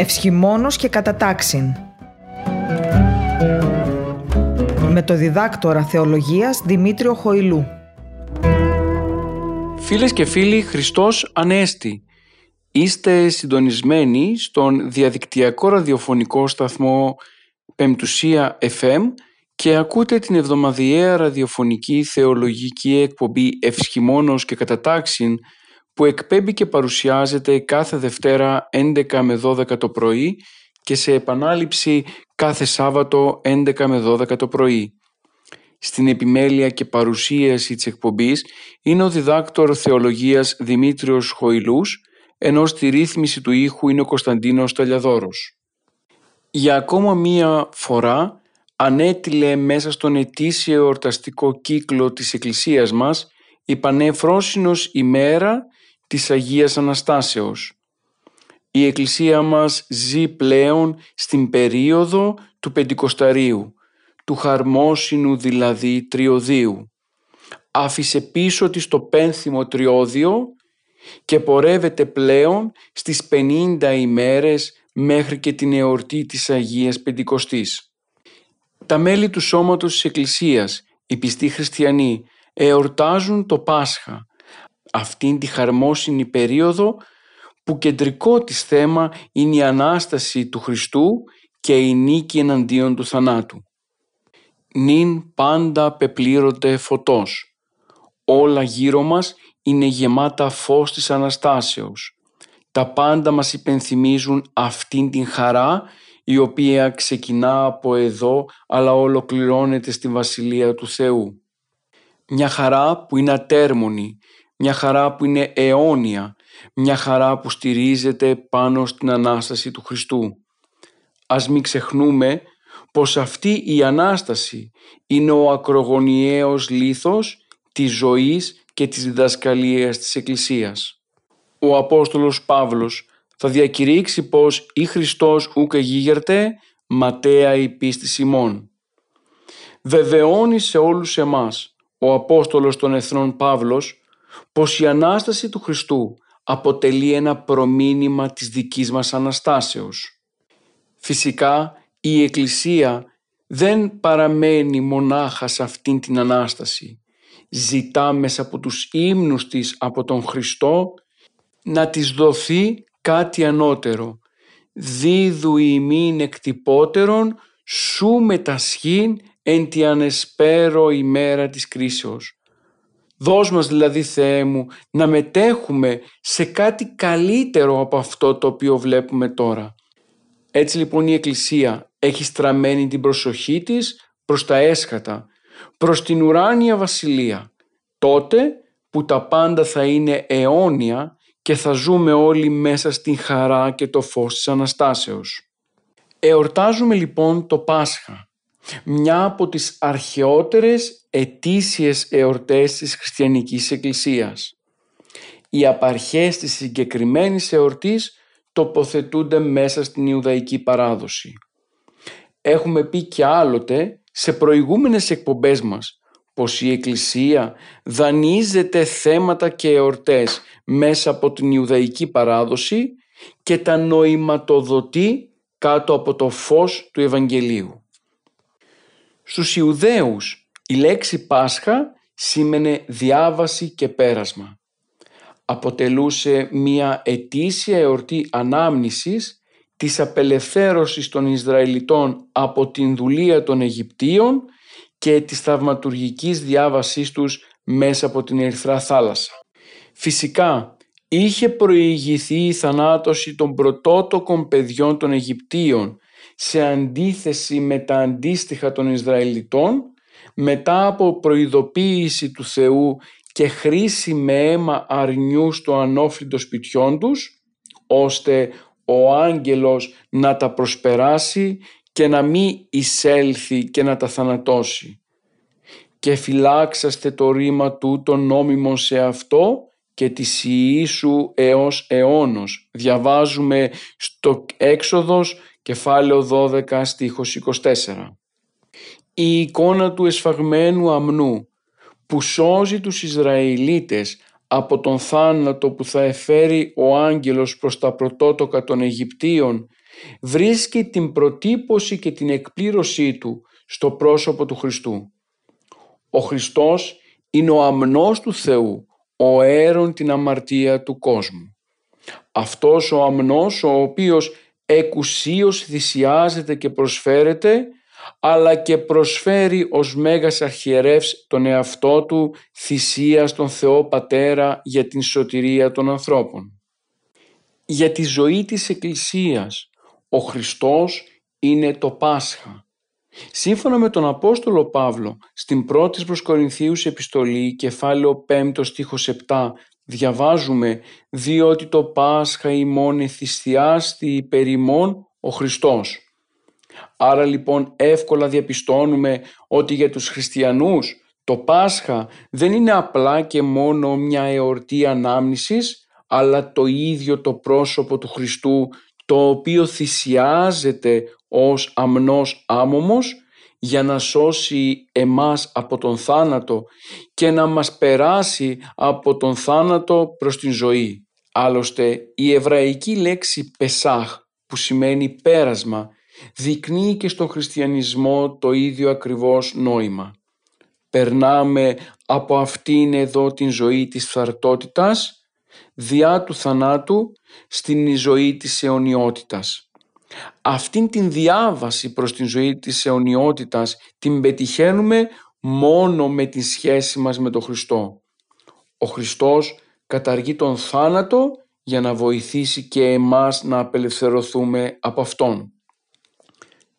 Ευσχημόνος και κατατάξιν. Με το διδάκτορα θεολογίας Δημήτριο Χοηλού. Φίλες και φίλοι, Χριστός Ανέστη. Είστε συντονισμένοι στον διαδικτυακό ραδιοφωνικό σταθμό Πεμπτουσία FM και ακούτε την εβδομαδιαία ραδιοφωνική θεολογική εκπομπή Ευσχημόνος και Κατατάξιν που εκπέμπει και παρουσιάζεται κάθε Δευτέρα 11 με 12 το πρωί και σε επανάληψη κάθε Σάββατο 11 με 12 το πρωί. Στην επιμέλεια και παρουσίαση της εκπομπής είναι ο διδάκτορ θεολογίας Δημήτριος Χοηλούς, ενώ στη ρύθμιση του ήχου είναι ο Κωνσταντίνος Ταλιαδόρος. Για ακόμα μία φορά ανέτειλε μέσα στον ετήσιο εορταστικό κύκλο της Εκκλησίας μας η Πανεφρόσινος ημέρα της Αγίας Αναστάσεως. Η Εκκλησία μας ζει πλέον στην περίοδο του Πεντηκοσταρίου, του χαρμόσυνου δηλαδή τριωδίου. Άφησε πίσω της το πένθυμο τριώδιο και πορεύεται πλέον στις 50 ημέρες μέχρι και την εορτή της Αγίας Πεντηκοστής. Τα μέλη του σώματος της Εκκλησίας, οι πιστοί χριστιανοί, εορτάζουν το Πάσχα, αυτήν τη χαρμόσυνη περίοδο που κεντρικό της θέμα είναι η Ανάσταση του Χριστού και η νίκη εναντίον του θανάτου. Νην πάντα πεπλήρωτε φωτός. Όλα γύρω μας είναι γεμάτα φως της Αναστάσεως. Τα πάντα μας υπενθυμίζουν αυτήν την χαρά η οποία ξεκινά από εδώ αλλά ολοκληρώνεται στη Βασιλεία του Θεού. Μια χαρά που είναι ατέρμονη, μια χαρά που είναι αιώνια, μια χαρά που στηρίζεται πάνω στην Ανάσταση του Χριστού. Ας μην ξεχνούμε πως αυτή η Ανάσταση είναι ο ακρογωνιαίος λίθος της ζωής και της διδασκαλίας της Εκκλησίας. Ο Απόστολος Παύλος θα διακηρύξει πως «Η Χριστός ούκ εγίγερτε, ματέα η πίστη Σιμών». Βεβαιώνει σε όλους εμάς ο Απόστολος των Εθνών Παύλος πως η Ανάσταση του Χριστού αποτελεί ένα προμήνυμα της δικής μας Αναστάσεως. Φυσικά η Εκκλησία δεν παραμένει μονάχα σε αυτήν την Ανάσταση. Ζητά μέσα από τους ύμνους της από τον Χριστό να της δοθεί κάτι ανώτερο. Δίδου ημίν εκτυπώτερον σου μετασχήν εν τη ανεσπέρο ημέρα της κρίσεως. Δώσ' μας δηλαδή Θεέ μου να μετέχουμε σε κάτι καλύτερο από αυτό το οποίο βλέπουμε τώρα. Έτσι λοιπόν η Εκκλησία έχει στραμμένη την προσοχή της προς τα έσχατα, προς την ουράνια βασιλεία. Τότε που τα πάντα θα είναι αιώνια και θα ζούμε όλοι μέσα στην χαρά και το φως της Αναστάσεως. Εορτάζουμε λοιπόν το Πάσχα μια από τις αρχαιότερες ετήσιες εορτές της χριστιανικής εκκλησίας. Οι απαρχές της συγκεκριμένης εορτής τοποθετούνται μέσα στην Ιουδαϊκή παράδοση. Έχουμε πει και άλλοτε σε προηγούμενες εκπομπές μας πως η Εκκλησία δανείζεται θέματα και εορτές μέσα από την Ιουδαϊκή παράδοση και τα νοηματοδοτεί κάτω από το φως του Ευαγγελίου. Στους Ιουδαίους η λέξη Πάσχα σήμαινε διάβαση και πέρασμα. Αποτελούσε μια ετήσια εορτή ανάμνησης της απελευθέρωσης των Ισραηλιτών από την δουλεία των Αιγυπτίων και της θαυματουργικής διάβασής τους μέσα από την Ερυθρά θάλασσα. Φυσικά είχε προηγηθεί η θανάτωση των πρωτότοκων παιδιών των Αιγυπτίων σε αντίθεση με τα αντίστοιχα των Ισραηλιτών μετά από προειδοποίηση του Θεού και χρήση με αίμα αρνιού στο ανώφλητο σπιτιών τους ώστε ο άγγελος να τα προσπεράσει και να μην εισέλθει και να τα θανατώσει. Και φυλάξαστε το ρήμα τούτο νόμιμο σε αυτό και της Ιησού έως αιώνος. Διαβάζουμε στο έξοδος κεφάλαιο 12 στίχος 24. Η εικόνα του εσφαγμένου αμνού που σώζει τους Ισραηλίτες από τον θάνατο που θα εφέρει ο άγγελος προς τα πρωτότοκα των Αιγυπτίων βρίσκει την προτύπωση και την εκπλήρωσή του στο πρόσωπο του Χριστού. Ο Χριστός είναι ο αμνός του Θεού, ο αίρον την αμαρτία του κόσμου. Αυτός ο αμνός ο οποίος εκουσίως θυσιάζεται και προσφέρεται αλλά και προσφέρει ως Μέγας Αρχιερεύς τον εαυτό του θυσία στον Θεό Πατέρα για την σωτηρία των ανθρώπων. Για τη ζωή της Εκκλησίας ο Χριστός είναι το Πάσχα. Σύμφωνα με τον Απόστολο Παύλο στην πρώτη προς Κορινθίους επιστολή κεφάλαιο 5 στίχος 7 διαβάζουμε «Διότι το Πάσχα ημών εθυσιάστη υπέρ ο Χριστός». Άρα λοιπόν εύκολα διαπιστώνουμε ότι για τους χριστιανούς το Πάσχα δεν είναι απλά και μόνο μια εορτή ανάμνησης αλλά το ίδιο το πρόσωπο του Χριστού το οποίο θυσιάζεται ως αμνός άμωμος για να σώσει εμάς από τον θάνατο και να μας περάσει από τον θάνατο προς την ζωή. Άλλωστε η εβραϊκή λέξη «πεσάχ» που σημαίνει πέρασμα δεικνύει και στον χριστιανισμό το ίδιο ακριβώς νόημα. Περνάμε από αυτήν εδώ την ζωή της φθαρτότητας διά του θανάτου στην ζωή της αιωνιότητας. Αυτήν την διάβαση προς την ζωή της αιωνιότητας την πετυχαίνουμε μόνο με τη σχέση μας με τον Χριστό. Ο Χριστός καταργεί τον θάνατο για να βοηθήσει και εμάς να απελευθερωθούμε από Αυτόν.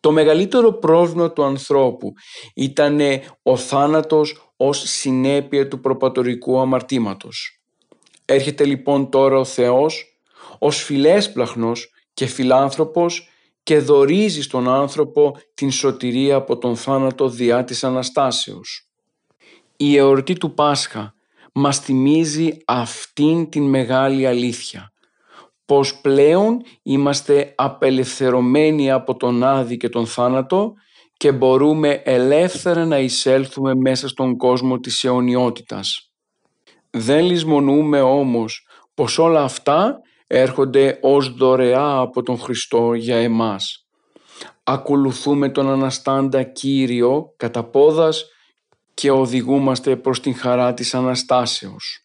Το μεγαλύτερο πρόβλημα του ανθρώπου ήταν ο θάνατος ως συνέπεια του προπατορικού αμαρτήματος. Έρχεται λοιπόν τώρα ο Θεός ως φιλέσπλαχνος και φιλάνθρωπος και δορίζει στον άνθρωπο την σωτηρία από τον θάνατο διά της Αναστάσεως. Η εορτή του Πάσχα μας θυμίζει αυτήν την μεγάλη αλήθεια πως πλέον είμαστε απελευθερωμένοι από τον Άδη και τον θάνατο και μπορούμε ελεύθερα να εισέλθουμε μέσα στον κόσμο της αιωνιότητας. Δεν λησμονούμε όμως πως όλα αυτά έρχονται ως δωρεά από τον Χριστό για εμάς. Ακολουθούμε τον Αναστάντα Κύριο κατά πόδας και οδηγούμαστε προς την χαρά της Αναστάσεως.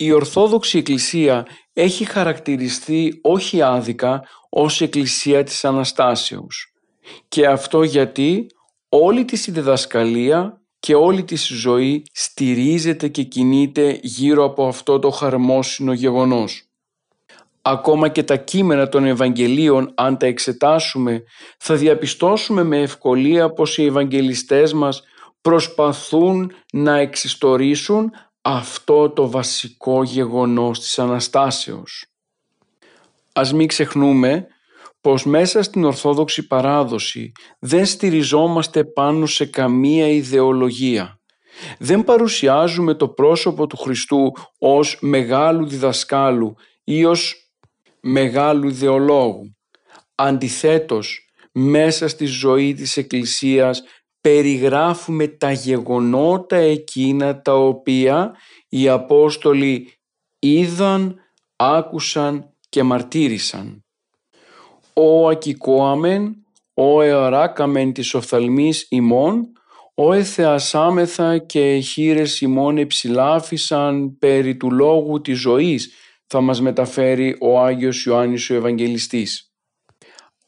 Η Ορθόδοξη Εκκλησία έχει χαρακτηριστεί όχι άδικα ως Εκκλησία της Αναστάσεως. Και αυτό γιατί όλη της η διδασκαλία και όλη της ζωή στηρίζεται και κινείται γύρω από αυτό το χαρμόσυνο γεγονός. Ακόμα και τα κείμενα των Ευαγγελίων αν τα εξετάσουμε θα διαπιστώσουμε με ευκολία πως οι Ευαγγελιστές μας προσπαθούν να εξιστορήσουν αυτό το βασικό γεγονός της Αναστάσεως. Ας μην ξεχνούμε πως μέσα στην Ορθόδοξη παράδοση δεν στηριζόμαστε πάνω σε καμία ιδεολογία. Δεν παρουσιάζουμε το πρόσωπο του Χριστού ως μεγάλου διδασκάλου ή ως μεγάλου ιδεολόγου. Αντιθέτως, μέσα στη ζωή της Εκκλησίας περιγράφουμε τα γεγονότα εκείνα τα οποία οι Απόστολοι είδαν, άκουσαν και μαρτύρησαν. «Ο ακικόαμεν, ο εαράκαμεν της οφθαλμής ημών, ο εθεασάμεθα και χείρες ημών εψηλάφισαν περί του λόγου της ζωής», θα μας μεταφέρει ο Άγιος Ιωάννης ο Ευαγγελιστής.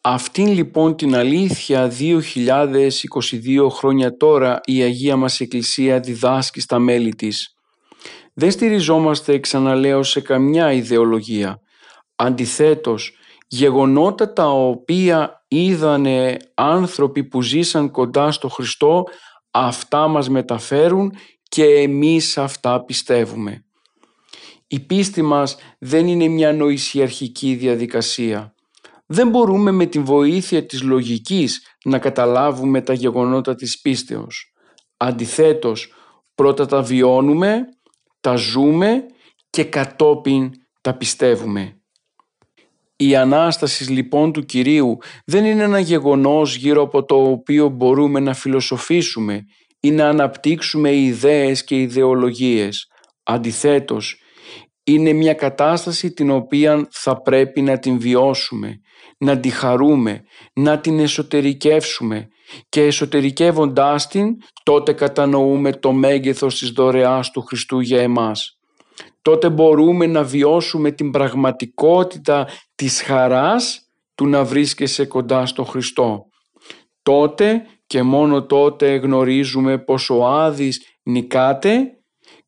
Αυτήν λοιπόν την αλήθεια 2022 χρόνια τώρα η Αγία μας Εκκλησία διδάσκει στα μέλη της. Δεν στηριζόμαστε ξαναλέω σε καμιά ιδεολογία. Αντιθέτως, γεγονότα τα οποία είδανε άνθρωποι που ζήσαν κοντά στο Χριστό, αυτά μας μεταφέρουν και εμείς αυτά πιστεύουμε. Η πίστη μας δεν είναι μια νοησιαρχική διαδικασία. Δεν μπορούμε με την βοήθεια της λογικής να καταλάβουμε τα γεγονότα της πίστεως. Αντιθέτως, πρώτα τα βιώνουμε, τα ζούμε και κατόπιν τα πιστεύουμε. Η Ανάστασης λοιπόν του Κυρίου δεν είναι ένα γεγονός γύρω από το οποίο μπορούμε να φιλοσοφήσουμε ή να αναπτύξουμε ιδέες και ιδεολογίες. Αντιθέτως, είναι μια κατάσταση την οποία θα πρέπει να την βιώσουμε, να τη χαρούμε, να την εσωτερικεύσουμε και εσωτερικεύοντάς την τότε κατανοούμε το μέγεθος της δωρεάς του Χριστού για εμάς. Τότε μπορούμε να βιώσουμε την πραγματικότητα της χαράς του να βρίσκεσαι κοντά στο Χριστό. Τότε και μόνο τότε γνωρίζουμε πως ο Άδης νικάται,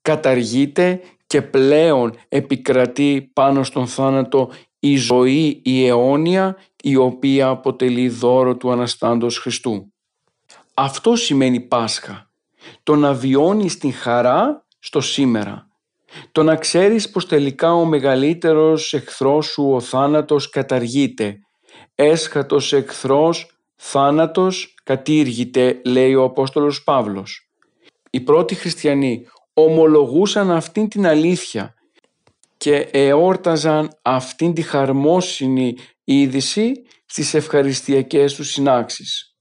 καταργείται και πλέον επικρατεί πάνω στον θάνατο η ζωή η αιώνια η οποία αποτελεί δώρο του Αναστάντος Χριστού. Αυτό σημαίνει Πάσχα. Το να βιώνεις την χαρά στο σήμερα. Το να ξέρεις πως τελικά ο μεγαλύτερος εχθρός σου ο θάνατος καταργείται. Έσχατος εχθρός θάνατος κατήργηται λέει ο Απόστολος Παύλος. Οι πρώτοι χριστιανοί ομολογούσαν αυτήν την αλήθεια και εόρταζαν αυτήν τη χαρμόσυνη είδηση στις ευχαριστιακές τους συνάξεις.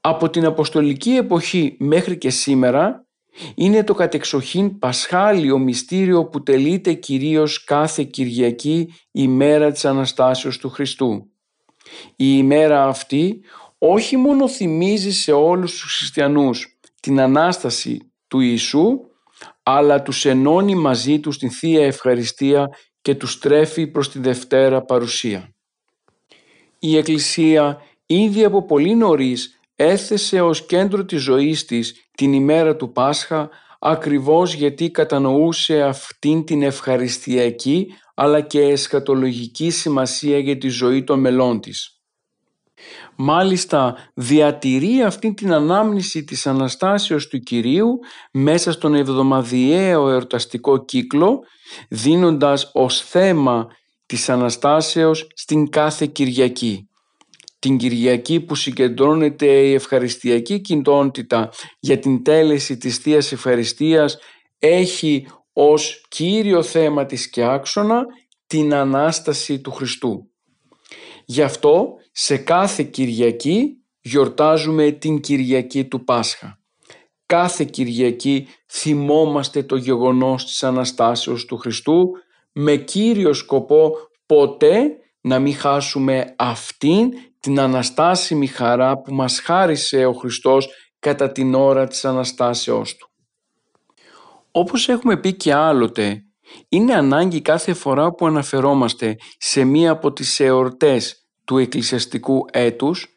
Από την Αποστολική εποχή μέχρι και σήμερα είναι το κατεξοχήν πασχάλιο μυστήριο που τελείται κυρίως κάθε Κυριακή ημέρα της Αναστάσεως του Χριστού. Η ημέρα αυτή όχι μόνο θυμίζει σε όλους τους χριστιανούς την Ανάσταση του Ιησού, αλλά τους ενώνει μαζί τους την Θεία Ευχαριστία και τους τρέφει προς τη Δευτέρα Παρουσία. Η Εκκλησία ήδη από πολύ νωρίς έθεσε ως κέντρο της ζωής της την ημέρα του Πάσχα ακριβώς γιατί κατανοούσε αυτήν την ευχαριστιακή αλλά και εσχατολογική σημασία για τη ζωή των μελών της. Μάλιστα διατηρεί αυτή την ανάμνηση της Αναστάσεως του Κυρίου μέσα στον εβδομαδιαίο εορταστικό κύκλο δίνοντας ως θέμα της Αναστάσεως στην κάθε Κυριακή. Την Κυριακή που συγκεντρώνεται η ευχαριστιακή κοινότητα για την τέλεση της Θείας Ευχαριστίας έχει ως κύριο θέμα της και άξονα την Ανάσταση του Χριστού. Γι' αυτό σε κάθε Κυριακή γιορτάζουμε την Κυριακή του Πάσχα. Κάθε Κυριακή θυμόμαστε το γεγονός της Αναστάσεως του Χριστού με κύριο σκοπό ποτέ να μην χάσουμε αυτήν την αναστάσιμη χαρά που μας χάρισε ο Χριστός κατά την ώρα της Αναστάσεώς Του. Όπως έχουμε πει και άλλοτε, είναι ανάγκη κάθε φορά που αναφερόμαστε σε μία από τις εορτές του εκκλησιαστικού έτους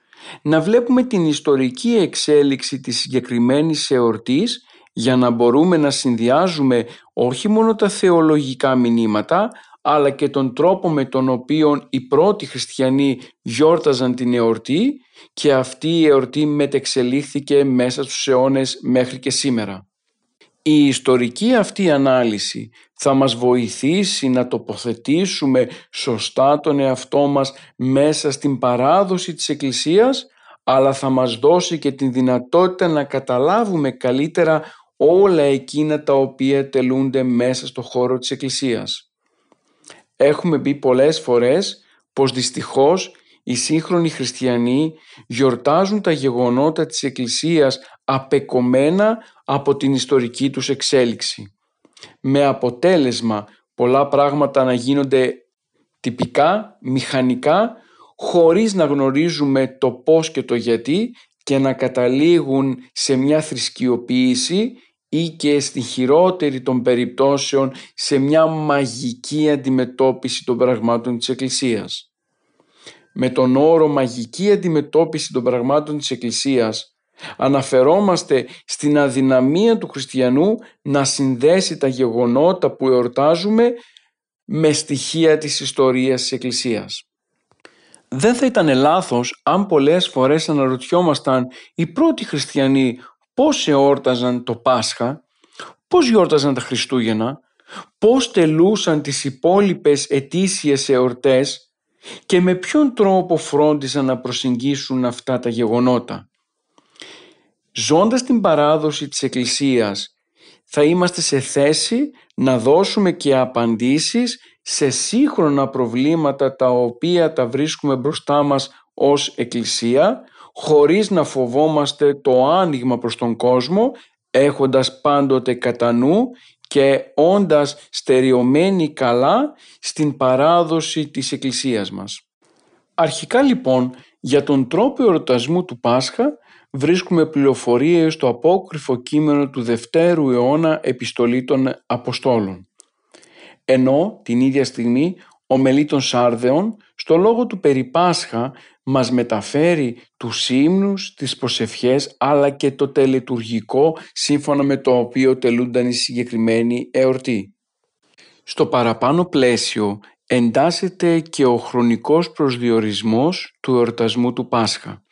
να βλέπουμε την ιστορική εξέλιξη της συγκεκριμένης εορτής για να μπορούμε να συνδυάζουμε όχι μόνο τα θεολογικά μηνύματα αλλά και τον τρόπο με τον οποίο οι πρώτοι χριστιανοί γιόρταζαν την εορτή και αυτή η εορτή μετεξελίχθηκε μέσα στους αιώνες μέχρι και σήμερα. Η ιστορική αυτή ανάλυση θα μας βοηθήσει να τοποθετήσουμε σωστά τον εαυτό μας μέσα στην παράδοση της Εκκλησίας αλλά θα μας δώσει και την δυνατότητα να καταλάβουμε καλύτερα όλα εκείνα τα οποία τελούνται μέσα στο χώρο της Εκκλησίας. Έχουμε πει πολλές φορές πως δυστυχώς οι σύγχρονοι χριστιανοί γιορτάζουν τα γεγονότα της Εκκλησίας απεκομμένα από την ιστορική τους εξέλιξη. Με αποτέλεσμα πολλά πράγματα να γίνονται τυπικά, μηχανικά, χωρίς να γνωρίζουμε το πώς και το γιατί και να καταλήγουν σε μια θρησκειοποίηση ή και στη χειρότερη των περιπτώσεων σε μια μαγική αντιμετώπιση των πραγμάτων της Εκκλησίας. Με τον όρο μαγική αντιμετώπιση των πραγμάτων της Εκκλησίας αναφερόμαστε στην αδυναμία του χριστιανού να συνδέσει τα γεγονότα που εορτάζουμε με στοιχεία της ιστορίας της Εκκλησίας. Δεν θα ήταν λάθος αν πολλές φορές αναρωτιόμασταν οι πρώτοι χριστιανοί πώς εόρταζαν το Πάσχα, πώς γιόρταζαν τα Χριστούγεννα, πώς τελούσαν τις υπόλοιπες ετήσιες εορτές και με ποιον τρόπο φρόντιζαν να προσεγγίσουν αυτά τα γεγονότα. Ζώντας την παράδοση της Εκκλησίας θα είμαστε σε θέση να δώσουμε και απαντήσεις σε σύγχρονα προβλήματα τα οποία τα βρίσκουμε μπροστά μας ως Εκκλησία χωρίς να φοβόμαστε το άνοιγμα προς τον κόσμο έχοντας πάντοτε κατά νου και όντας στερεωμένοι καλά στην παράδοση της Εκκλησίας μας. Αρχικά λοιπόν για τον τρόπο εορτασμού του Πάσχα βρίσκουμε πληροφορίες στο απόκριφο κείμενο του Δευτέρου αιώνα επιστολή των Αποστόλων. Ενώ την ίδια στιγμή ο Μελίτων Σάρδεων στο λόγο του περί Πάσχα μας μεταφέρει τους ύμνους, τις προσευχές αλλά και το τελετουργικό σύμφωνα με το οποίο τελούνταν οι συγκεκριμένοι εορτή. Στο παραπάνω πλαίσιο εντάσσεται και ο χρονικός προσδιορισμός του εορτασμού του Πάσχα.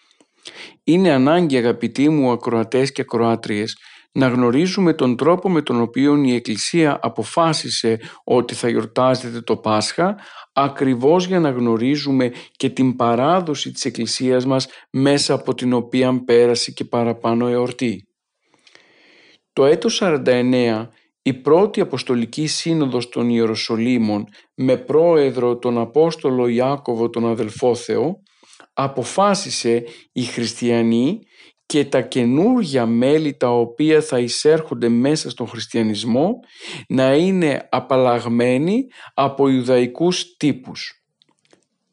Είναι ανάγκη αγαπητοί μου ακροατές και ακροάτριες να γνωρίζουμε τον τρόπο με τον οποίο η Εκκλησία αποφάσισε ότι θα γιορτάζεται το Πάσχα ακριβώς για να γνωρίζουμε και την παράδοση της Εκκλησίας μας μέσα από την οποία πέρασε και παραπάνω εορτή. Το έτος 49 η πρώτη Αποστολική Σύνοδος των Ιεροσολύμων με πρόεδρο τον Απόστολο Ιάκωβο τον αδελφό Θεό αποφάσισε οι χριστιανοί και τα καινούργια μέλη τα οποία θα εισέρχονται μέσα στον χριστιανισμό να είναι απαλλαγμένοι από Ιουδαϊκούς τύπους.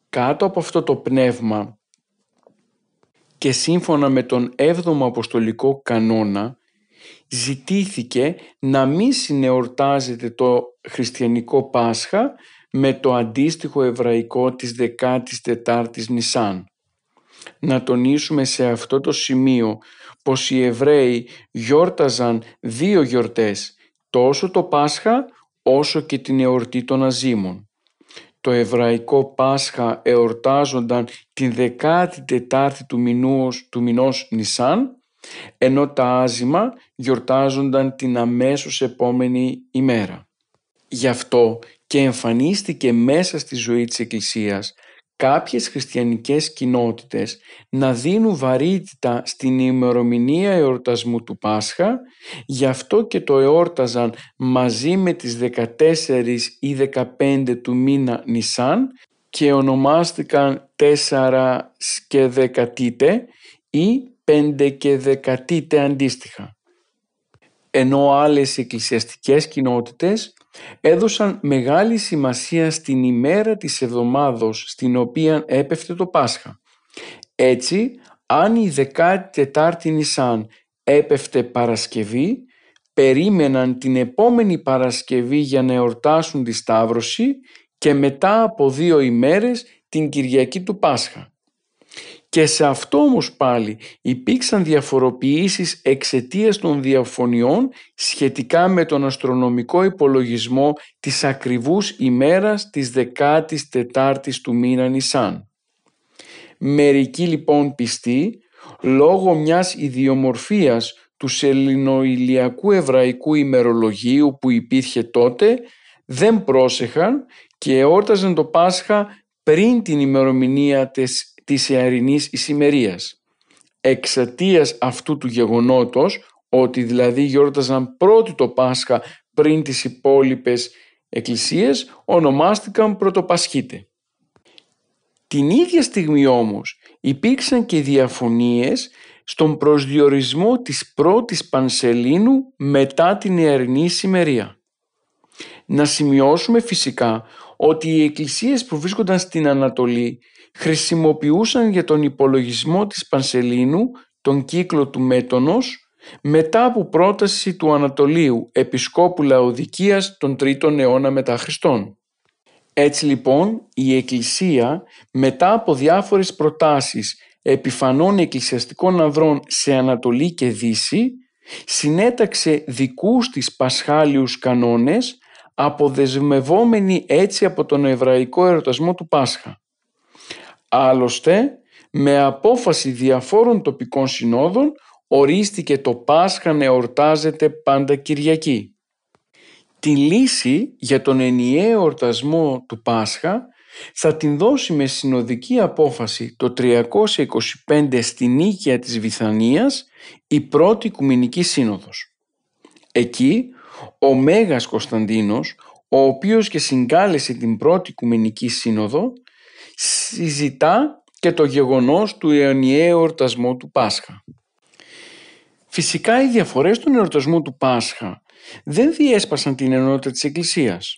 Κάτω από αυτό το πνεύμα και σύμφωνα με τον 7ο Αποστολικό κανόνα ζητήθηκε να μην συνεορτάζεται το χριστιανικό Πάσχα με το αντίστοιχο εβραϊκό της 14ης Νισάν. Να τονίσουμε σε αυτό το σημείο πως οι Εβραίοι γιόρταζαν δύο γιορτές, τόσο το Πάσχα όσο και την εορτή των Αζήμων. Το εβραϊκό Πάσχα εορτάζονταν την 14η του μηνός, του μηνός Νισάν ενώ τα άζημα γιορτάζονταν την αμέσως επόμενη ημέρα. Γι' αυτό και εμφανίστηκε μέσα στη ζωή της Εκκλησίας κάποιες χριστιανικές κοινότητες να δίνουν βαρύτητα στην ημερομηνία εορτασμού του Πάσχα, γι' αυτό και το εόρταζαν μαζί με τις 14 ή 15 του μήνα Νισάν και ονομάστηκαν 4 και δεκατήτε ή πέντε και δεκατήτε αντίστοιχα. Ενώ άλλες εκκλησιαστικές κοινότητες έδωσαν μεγάλη σημασία στην ημέρα της εβδομάδος στην οποία έπεφτε το Πάσχα. Έτσι, αν η 14η Νησάν έπεφτε Παρασκευή, περίμεναν την επόμενη Παρασκευή για να εορτάσουν τη Σταύρωση και μετά από δύο ημέρες την Κυριακή του Πάσχα. Και σε αυτό όμως πάλι υπήρξαν διαφοροποιήσεις εξαιτίας των διαφωνιών σχετικά με τον αστρονομικό υπολογισμό της ακριβούς ημέρας της 14ης του μήνα Νισάν. Μερικοί λοιπόν πιστοί, λόγω μιας ιδιομορφίας του σελινοηλιακού εβραϊκού ημερολογίου που υπήρχε τότε, δεν πρόσεχαν και εόρταζαν το Πάσχα πριν την ημερομηνία της της Ιαρινής Ισημερίας. Εξαιτίας αυτού του γεγονότος, ότι δηλαδή γιόρταζαν πρώτη το Πάσχα πριν τις υπόλοιπες εκκλησίες, ονομάστηκαν Πρωτοπασχίτε. Την ίδια στιγμή όμως υπήρξαν και διαφωνίες στον προσδιορισμό της πρώτης Πανσελίνου μετά την Ιαρινή Ισημερία. Να σημειώσουμε φυσικά ότι οι εκκλησίες που βρίσκονταν στην Ανατολή χρησιμοποιούσαν για τον υπολογισμό της Πανσελίνου τον κύκλο του Μέτονος μετά από πρόταση του Ανατολίου Επισκόπου Λαοδικίας τον 3ο αιώνα μετά Χριστόν. Έτσι λοιπόν η Εκκλησία μετά από διάφορες προτάσεις επιφανών εκκλησιαστικών ανδρών σε Ανατολή και Δύση συνέταξε δικούς της πασχάλιους κανόνες αποδεσμευόμενοι έτσι από τον εβραϊκό ερωτασμό του Πάσχα. Άλλωστε, με απόφαση διαφόρων τοπικών συνόδων ορίστηκε το Πάσχα να εορτάζεται πάντα Κυριακή. Τη λύση για τον ενιαίο εορτασμό του Πάσχα θα την δώσει με συνοδική απόφαση το 325 στην Νίκαια της Βυθανίας η πρώτη Οικουμενική Σύνοδος. Εκεί ο Μέγας Κωνσταντίνος, ο οποίος και συγκάλεσε την πρώτη Οικουμενική Σύνοδο, συζητά και το γεγονός του αιωνιαίου εορτασμού του Πάσχα. Φυσικά οι διαφορές του εορτασμού του Πάσχα δεν διέσπασαν την ενότητα της Εκκλησίας.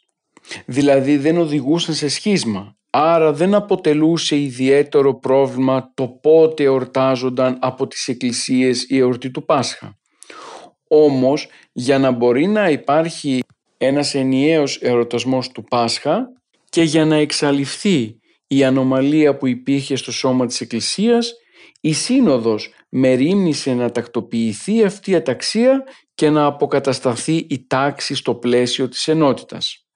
Δηλαδή δεν οδηγούσαν σε σχίσμα, άρα δεν αποτελούσε ιδιαίτερο πρόβλημα το πότε εορτάζονταν από τις εκκλησίες η εορτή του Πάσχα. Όμως για να μπορεί να υπάρχει ένας ενιαίος εορτασμός του Πάσχα και για να εξαλειφθεί η ανομαλία που υπήρχε στο σώμα της Εκκλησίας, η Σύνοδος μερίμνησε να τακτοποιηθεί αυτή η αταξία και να αποκατασταθεί η τάξη στο πλαίσιο της ενότητας.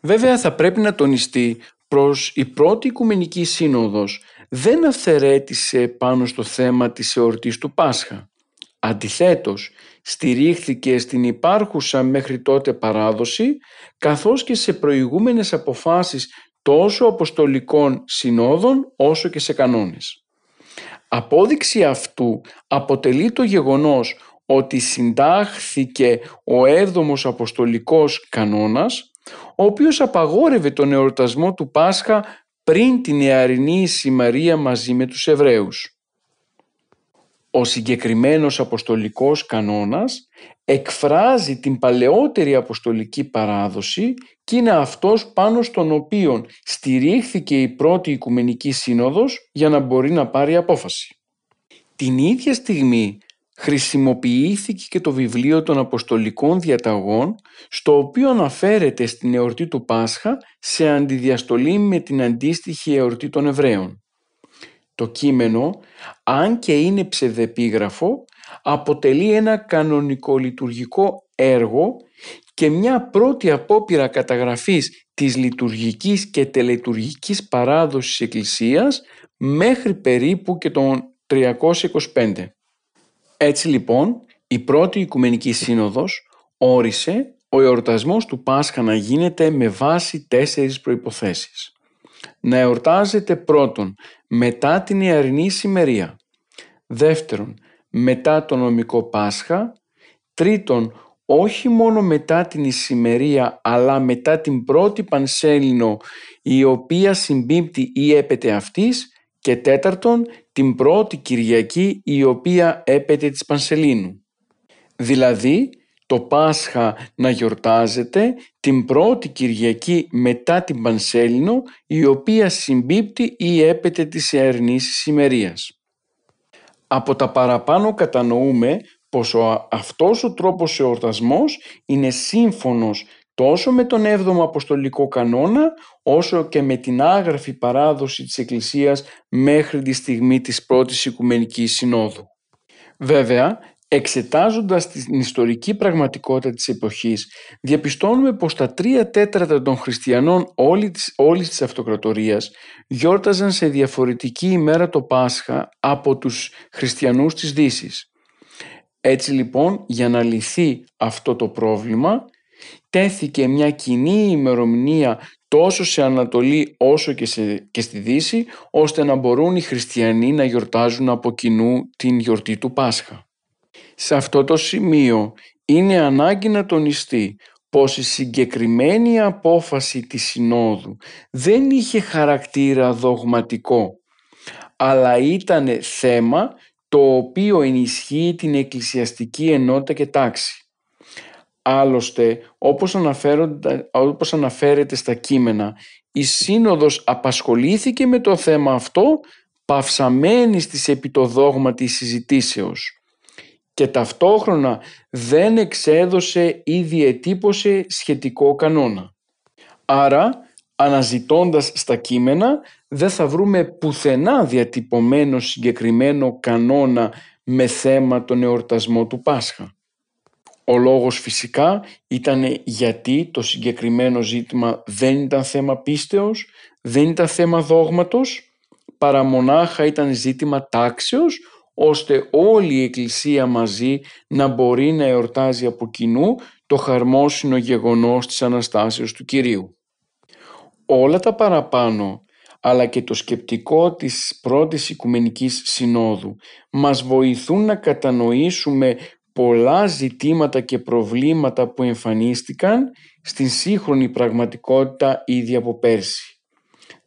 Βέβαια θα πρέπει να τονιστεί προς η πρώτη Οικουμενική Σύνοδος δεν αυθαιρέτησε πάνω στο θέμα της εορτής του Πάσχα. Αντιθέτως, στηρίχθηκε στην υπάρχουσα μέχρι τότε παράδοση καθώς και σε προηγούμενες αποφάσεις τόσο αποστολικών συνόδων όσο και σε κανόνες. Απόδειξη αυτού αποτελεί το γεγονός ότι συντάχθηκε ο έβδομος αποστολικός κανόνας ο οποίος απαγόρευε τον εορτασμό του Πάσχα πριν την Ιαρινή Σημαρία μαζί με τους Εβραίους. Ο συγκεκριμένος αποστολικός κανόνας εκφράζει την παλαιότερη αποστολική παράδοση και είναι αυτός πάνω στον οποίο στηρίχθηκε η πρώτη Οικουμενική Σύνοδος για να μπορεί να πάρει απόφαση. Την ίδια στιγμή χρησιμοποιήθηκε και το βιβλίο των Αποστολικών Διαταγών στο οποίο αναφέρεται στην εορτή του Πάσχα σε αντιδιαστολή με την αντίστοιχη εορτή των Εβραίων. Το κείμενο, αν και είναι ψευδεπίγραφο, αποτελεί ένα κανονικό λειτουργικό έργο και μια πρώτη απόπειρα καταγραφής της λειτουργικής και τελετουργικής παράδοσης Εκκλησίας μέχρι περίπου και τον 325. Έτσι λοιπόν η πρώτη Οικουμενική Σύνοδος όρισε ο εορτασμός του Πάσχα να γίνεται με βάση τέσσερις προϋποθέσεις. Να εορτάζεται πρώτον μετά την Ιαρινή Σημερία. Δεύτερον, μετά το νομικό Πάσχα. Τρίτον, όχι μόνο μετά την Ισημερία αλλά μετά την πρώτη Πανσέλινο η οποία συμπίπτει ή έπεται αυτής και τέταρτον την πρώτη Κυριακή η οποία έπεται της Πανσελίνου. Δηλαδή το Πάσχα να γιορτάζεται την πρώτη Κυριακή μετά την Πανσέλινο η οποία συμπίπτει ή έπεται της Ιερνής Σημερίας. Από τα παραπάνω κατανοούμε πως ο, αυτός ο τρόπος εορτασμός είναι σύμφωνος τόσο με τον 7ο Αποστολικό Κανόνα όσο και με την άγραφη παράδοση της Εκκλησίας μέχρι τη στιγμή της πρώτης Οικουμενικής Συνόδου. Βέβαια, εξετάζοντας την ιστορική πραγματικότητα της εποχής, διαπιστώνουμε πως τα τρία τέταρτα των χριστιανών όλη της, όλης της αυτοκρατορίας γιόρταζαν σε διαφορετική ημέρα το Πάσχα από τους χριστιανούς της Δύσης. Έτσι λοιπόν, για να λυθεί αυτό το πρόβλημα, τέθηκε μια κοινή ημερομηνία τόσο σε Ανατολή όσο και, σε, και στη Δύση, ώστε να μπορούν οι χριστιανοί να γιορτάζουν από κοινού την γιορτή του Πάσχα. Σε αυτό το σημείο είναι ανάγκη να τονιστεί πως η συγκεκριμένη απόφαση της Συνόδου δεν είχε χαρακτήρα δογματικό, αλλά ήταν θέμα το οποίο ενισχύει την εκκλησιαστική ενότητα και τάξη. Άλλωστε, όπως, όπως αναφέρεται στα κείμενα, η Σύνοδος απασχολήθηκε με το θέμα αυτό παυσαμένη στις επιτοδόγμα της συζητήσεως και ταυτόχρονα δεν εξέδωσε ή διετύπωσε σχετικό κανόνα. Άρα, αναζητώντας στα κείμενα, δεν θα βρούμε πουθενά διατυπωμένο συγκεκριμένο κανόνα με θέμα τον εορτασμό του Πάσχα. Ο λόγος φυσικά ήταν γιατί το συγκεκριμένο ζήτημα δεν ήταν θέμα πίστεως, δεν ήταν θέμα δόγματος, παρά μονάχα ήταν ζήτημα τάξεως, ώστε όλη η Εκκλησία μαζί να μπορεί να εορτάζει από κοινού το χαρμόσυνο γεγονός της Αναστάσεως του Κυρίου. Όλα τα παραπάνω αλλά και το σκεπτικό της πρώτης Οικουμενικής Συνόδου μας βοηθούν να κατανοήσουμε πολλά ζητήματα και προβλήματα που εμφανίστηκαν στην σύγχρονη πραγματικότητα ήδη από πέρσι.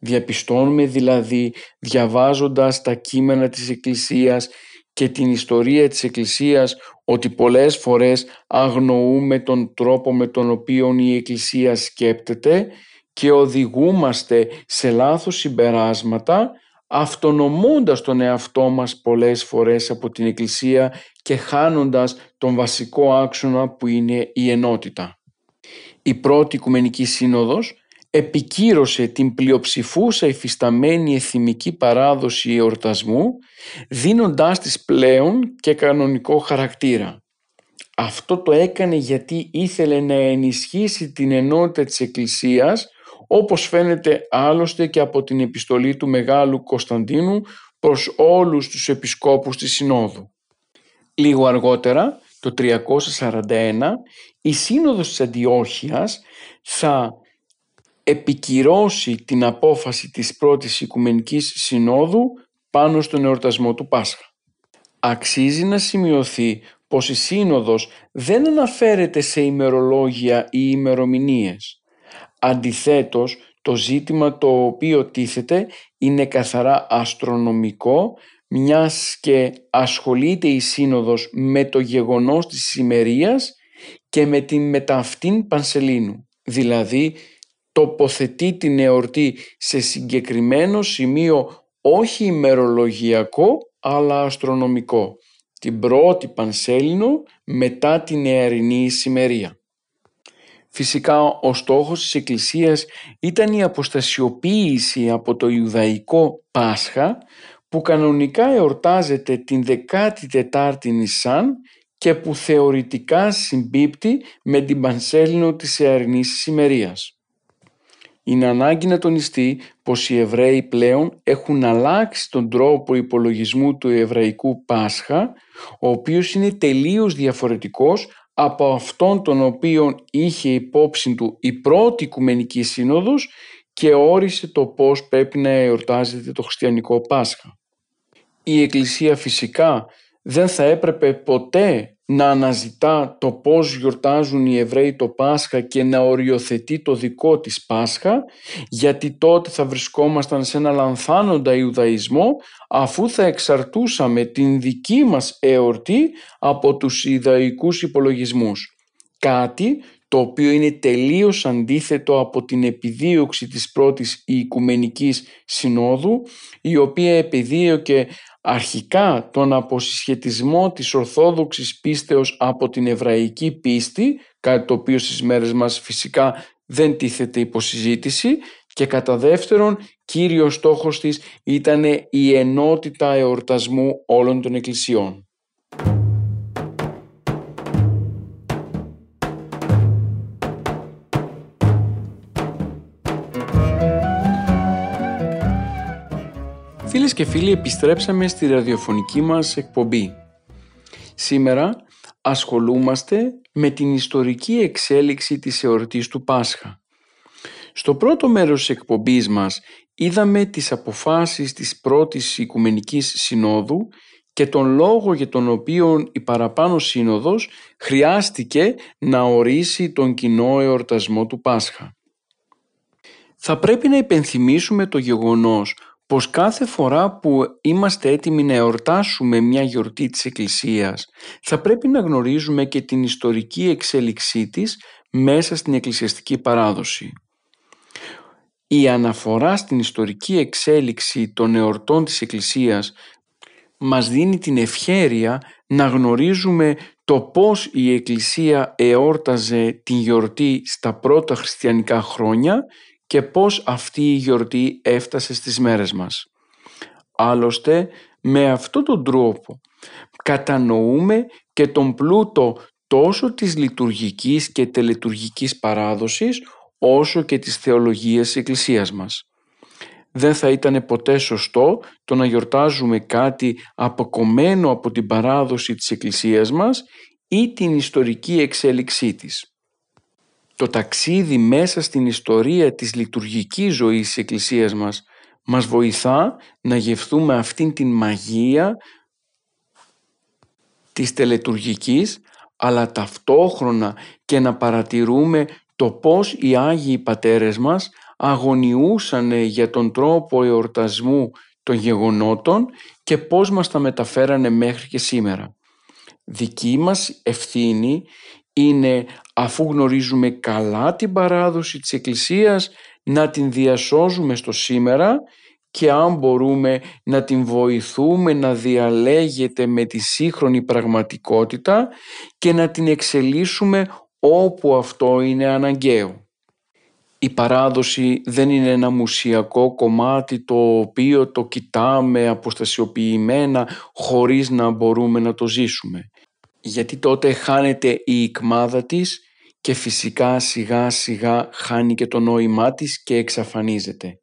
Διαπιστώνουμε δηλαδή διαβάζοντας τα κείμενα της Εκκλησίας και την ιστορία της Εκκλησίας ότι πολλές φορές αγνοούμε τον τρόπο με τον οποίο η Εκκλησία σκέπτεται και οδηγούμαστε σε λάθος συμπεράσματα αυτονομώντας τον εαυτό μας πολλές φορές από την Εκκλησία και χάνοντας τον βασικό άξονα που είναι η ενότητα. Η πρώτη Οικουμενική Σύνοδος επικύρωσε την πλειοψηφούσα υφισταμένη εθιμική παράδοση εορτασμού δίνοντάς της πλέον και κανονικό χαρακτήρα. Αυτό το έκανε γιατί ήθελε να ενισχύσει την ενότητα της Εκκλησίας όπως φαίνεται άλλωστε και από την επιστολή του Μεγάλου Κωνσταντίνου προς όλους τους επισκόπους της Συνόδου. Λίγο αργότερα, το 341, η Σύνοδος της Αντιόχειας θα επικυρώσει την απόφαση της πρώτης Οικουμενικής Συνόδου πάνω στον εορτασμό του Πάσχα. Αξίζει να σημειωθεί πως η Σύνοδος δεν αναφέρεται σε ημερολόγια ή ημερομηνίες. Αντιθέτως, το ζήτημα το οποίο τίθεται είναι καθαρά αστρονομικό μιας και ασχολείται η Σύνοδος με το γεγονός της ημερίας και με την μεταυτήν Πανσελίνου, δηλαδή τοποθετεί την εορτή σε συγκεκριμένο σημείο όχι ημερολογιακό αλλά αστρονομικό, την πρώτη Πανσέλινο μετά την νεαρινή ησημερία. Φυσικά ο στόχος της Εκκλησίας ήταν η αποστασιοποίηση από το Ιουδαϊκό Πάσχα που κανονικά εορτάζεται την 14η Νησάν και που θεωρητικά συμπίπτει με την Πανσέλινο της Εαρινής Σημερίας. Είναι ανάγκη να τονιστεί πως οι Εβραίοι πλέον έχουν αλλάξει τον τρόπο υπολογισμού του Εβραϊκού Πάσχα, ο οποίος είναι τελείως διαφορετικός από αυτόν τον οποίο είχε υπόψη του η πρώτη Οικουμενική Σύνοδος και όρισε το πώς πρέπει να εορτάζεται το χριστιανικό Πάσχα. Η Εκκλησία φυσικά δεν θα έπρεπε ποτέ να αναζητά το πώς γιορτάζουν οι Εβραίοι το Πάσχα και να οριοθετεί το δικό της Πάσχα γιατί τότε θα βρισκόμασταν σε ένα λανθάνοντα Ιουδαϊσμό αφού θα εξαρτούσαμε την δική μας εορτή από τους Ιουδαϊκούς υπολογισμούς. Κάτι το οποίο είναι τελείως αντίθετο από την επιδίωξη της πρώτης Οικουμενικής Συνόδου η οποία επιδίωκε αρχικά τον αποσυσχετισμό της Ορθόδοξης πίστεως από την Εβραϊκή πίστη, κάτι το οποίο στις μέρες μας φυσικά δεν τίθεται υποσυζήτηση και κατά δεύτερον κύριος στόχος της ήταν η ενότητα εορτασμού όλων των εκκλησιών. Φίλες και φίλοι επιστρέψαμε στη ραδιοφωνική μας εκπομπή. Σήμερα ασχολούμαστε με την ιστορική εξέλιξη της εορτής του Πάσχα. Στο πρώτο μέρος της εκπομπής μας είδαμε τις αποφάσεις της πρώτης Οικουμενικής Συνόδου και τον λόγο για τον οποίο η παραπάνω σύνοδος χρειάστηκε να ορίσει τον κοινό εορτασμό του Πάσχα. Θα πρέπει να υπενθυμίσουμε το γεγονός πως κάθε φορά που είμαστε έτοιμοι να εορτάσουμε μια γιορτή της Εκκλησίας θα πρέπει να γνωρίζουμε και την ιστορική εξέλιξή της μέσα στην εκκλησιαστική παράδοση. Η αναφορά στην ιστορική εξέλιξη των εορτών της Εκκλησίας μας δίνει την ευχέρεια να γνωρίζουμε το πώς η Εκκλησία εόρταζε την γιορτή στα πρώτα χριστιανικά χρόνια και πώς αυτή η γιορτή έφτασε στις μέρες μας. Άλλωστε, με αυτόν τον τρόπο κατανοούμε και τον πλούτο τόσο της λειτουργικής και τελετουργικής παράδοσης, όσο και της θεολογίας της Εκκλησίας μας. Δεν θα ήταν ποτέ σωστό το να γιορτάζουμε κάτι αποκομμένο από την παράδοση της Εκκλησίας μας ή την ιστορική εξέλιξή της το ταξίδι μέσα στην ιστορία της λειτουργικής ζωής της Εκκλησίας μας μας βοηθά να γευθούμε αυτήν την μαγεία της τελετουργικής αλλά ταυτόχρονα και να παρατηρούμε το πώς οι Άγιοι Πατέρες μας αγωνιούσαν για τον τρόπο εορτασμού των γεγονότων και πώς μας τα μεταφέρανε μέχρι και σήμερα. Δική μας ευθύνη είναι αφού γνωρίζουμε καλά την παράδοση της Εκκλησίας να την διασώζουμε στο σήμερα και αν μπορούμε να την βοηθούμε να διαλέγεται με τη σύγχρονη πραγματικότητα και να την εξελίσσουμε όπου αυτό είναι αναγκαίο. Η παράδοση δεν είναι ένα μουσιακό κομμάτι το οποίο το κοιτάμε αποστασιοποιημένα χωρίς να μπορούμε να το ζήσουμε. Γιατί τότε χάνεται η ικμάδα της και φυσικά σιγά σιγά χάνει και το νόημά της και εξαφανίζεται.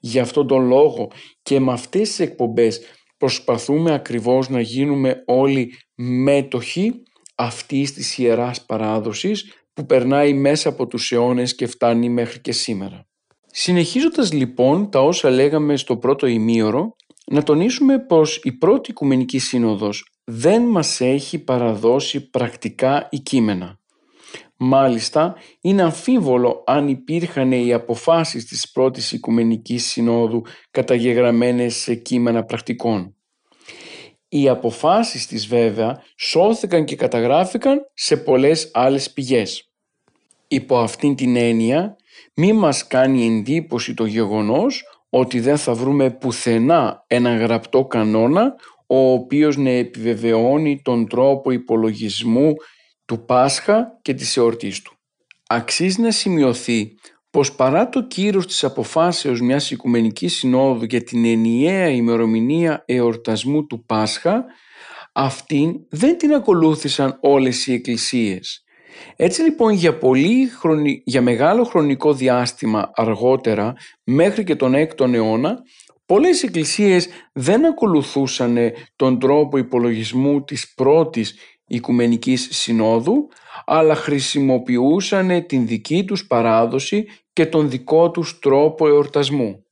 Γι' αυτόν τον λόγο και με αυτές τις εκπομπές προσπαθούμε ακριβώς να γίνουμε όλοι μέτοχοι αυτής της ιεράς παράδοσης που περνάει μέσα από τους αιώνες και φτάνει μέχρι και σήμερα. Συνεχίζοντας λοιπόν τα όσα λέγαμε στο πρώτο ημίωρο, να τονίσουμε πως η πρώτη Οικουμενική Σύνοδος δεν μας έχει παραδώσει πρακτικά η κείμενα. Μάλιστα, είναι αμφίβολο αν υπήρχαν οι αποφάσεις της πρώτης Οικουμενικής Συνόδου καταγεγραμμένες σε κείμενα πρακτικών. Οι αποφάσεις της βέβαια σώθηκαν και καταγράφηκαν σε πολλές άλλες πηγές. Υπό αυτήν την έννοια μη μας κάνει εντύπωση το γεγονός ότι δεν θα βρούμε πουθενά ένα γραπτό κανόνα ο οποίος να επιβεβαιώνει τον τρόπο υπολογισμού του Πάσχα και της εορτής του. Αξίζει να σημειωθεί πως παρά το κύρος της αποφάσεως μιας Οικουμενικής Συνόδου για την ενιαία ημερομηνία εορτασμού του Πάσχα, αυτήν δεν την ακολούθησαν όλες οι εκκλησίες. Έτσι λοιπόν για, πολύ για μεγάλο χρονικό διάστημα αργότερα, μέχρι και τον 6ο αιώνα, πολλές εκκλησίες δεν ακολουθούσαν τον τρόπο υπολογισμού της πρώτης Οικουμενικής Συνόδου, αλλά χρησιμοποιούσαν την δική τους παράδοση και τον δικό τους τρόπο εορτασμού.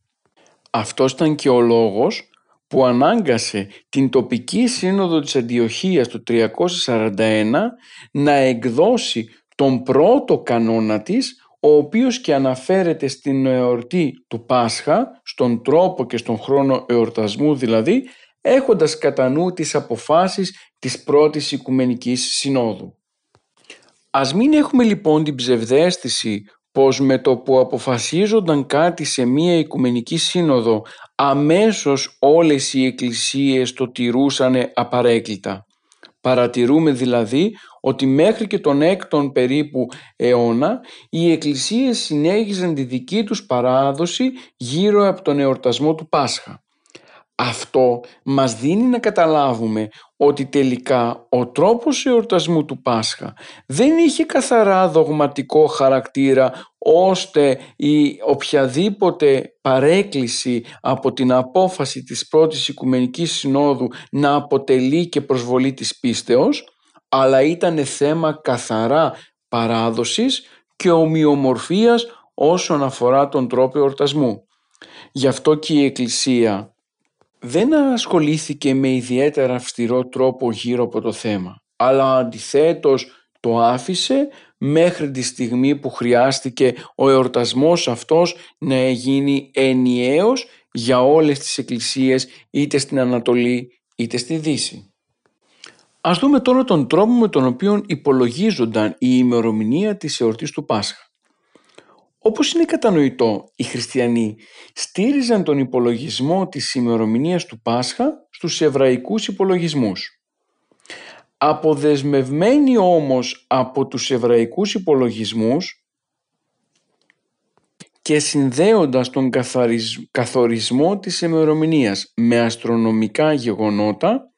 Αυτός ήταν και ο λόγος που ανάγκασε την τοπική σύνοδο της Αντιοχίας του 341 να εκδώσει τον πρώτο κανόνα της, ο οποίος και αναφέρεται στην εορτή του Πάσχα, στον τρόπο και στον χρόνο εορτασμού δηλαδή, έχοντας κατά νου τις αποφάσεις της πρώτης Οικουμενικής Συνόδου. Ας μην έχουμε λοιπόν την ψευδέστηση πως με το που αποφασίζονταν κάτι σε μία Οικουμενική Σύνοδο αμέσως όλες οι εκκλησίες το τηρούσαν απαρέκλητα. Παρατηρούμε δηλαδή ότι μέχρι και τον έκτον περίπου αιώνα οι εκκλησίες συνέχιζαν τη δική τους παράδοση γύρω από τον εορτασμό του Πάσχα. Αυτό μας δίνει να καταλάβουμε ότι τελικά ο τρόπος εορτασμού του Πάσχα δεν είχε καθαρά δογματικό χαρακτήρα ώστε η οποιαδήποτε παρέκκληση από την απόφαση της πρώτης Οικουμενικής Συνόδου να αποτελεί και προσβολή της πίστεως αλλά ήταν θέμα καθαρά παράδοσης και ομοιομορφίας όσον αφορά τον τρόπο εορτασμού. Γι' αυτό και η Εκκλησία δεν ασχολήθηκε με ιδιαίτερα αυστηρό τρόπο γύρω από το θέμα, αλλά αντιθέτως το άφησε μέχρι τη στιγμή που χρειάστηκε ο εορτασμός αυτός να γίνει ενιαίος για όλες τις εκκλησίες είτε στην Ανατολή είτε στη Δύση. Ας δούμε τώρα τον τρόπο με τον οποίο υπολογίζονταν η ημερομηνία της εορτής του Πάσχα. Όπως είναι κατανοητό, οι χριστιανοί στήριζαν τον υπολογισμό της ημερομηνίας του Πάσχα στους εβραϊκούς υπολογισμούς. Αποδεσμευμένοι όμως από τους εβραϊκούς υπολογισμούς και συνδέοντας τον καθορισμό της ημερομηνίας με αστρονομικά γεγονότα,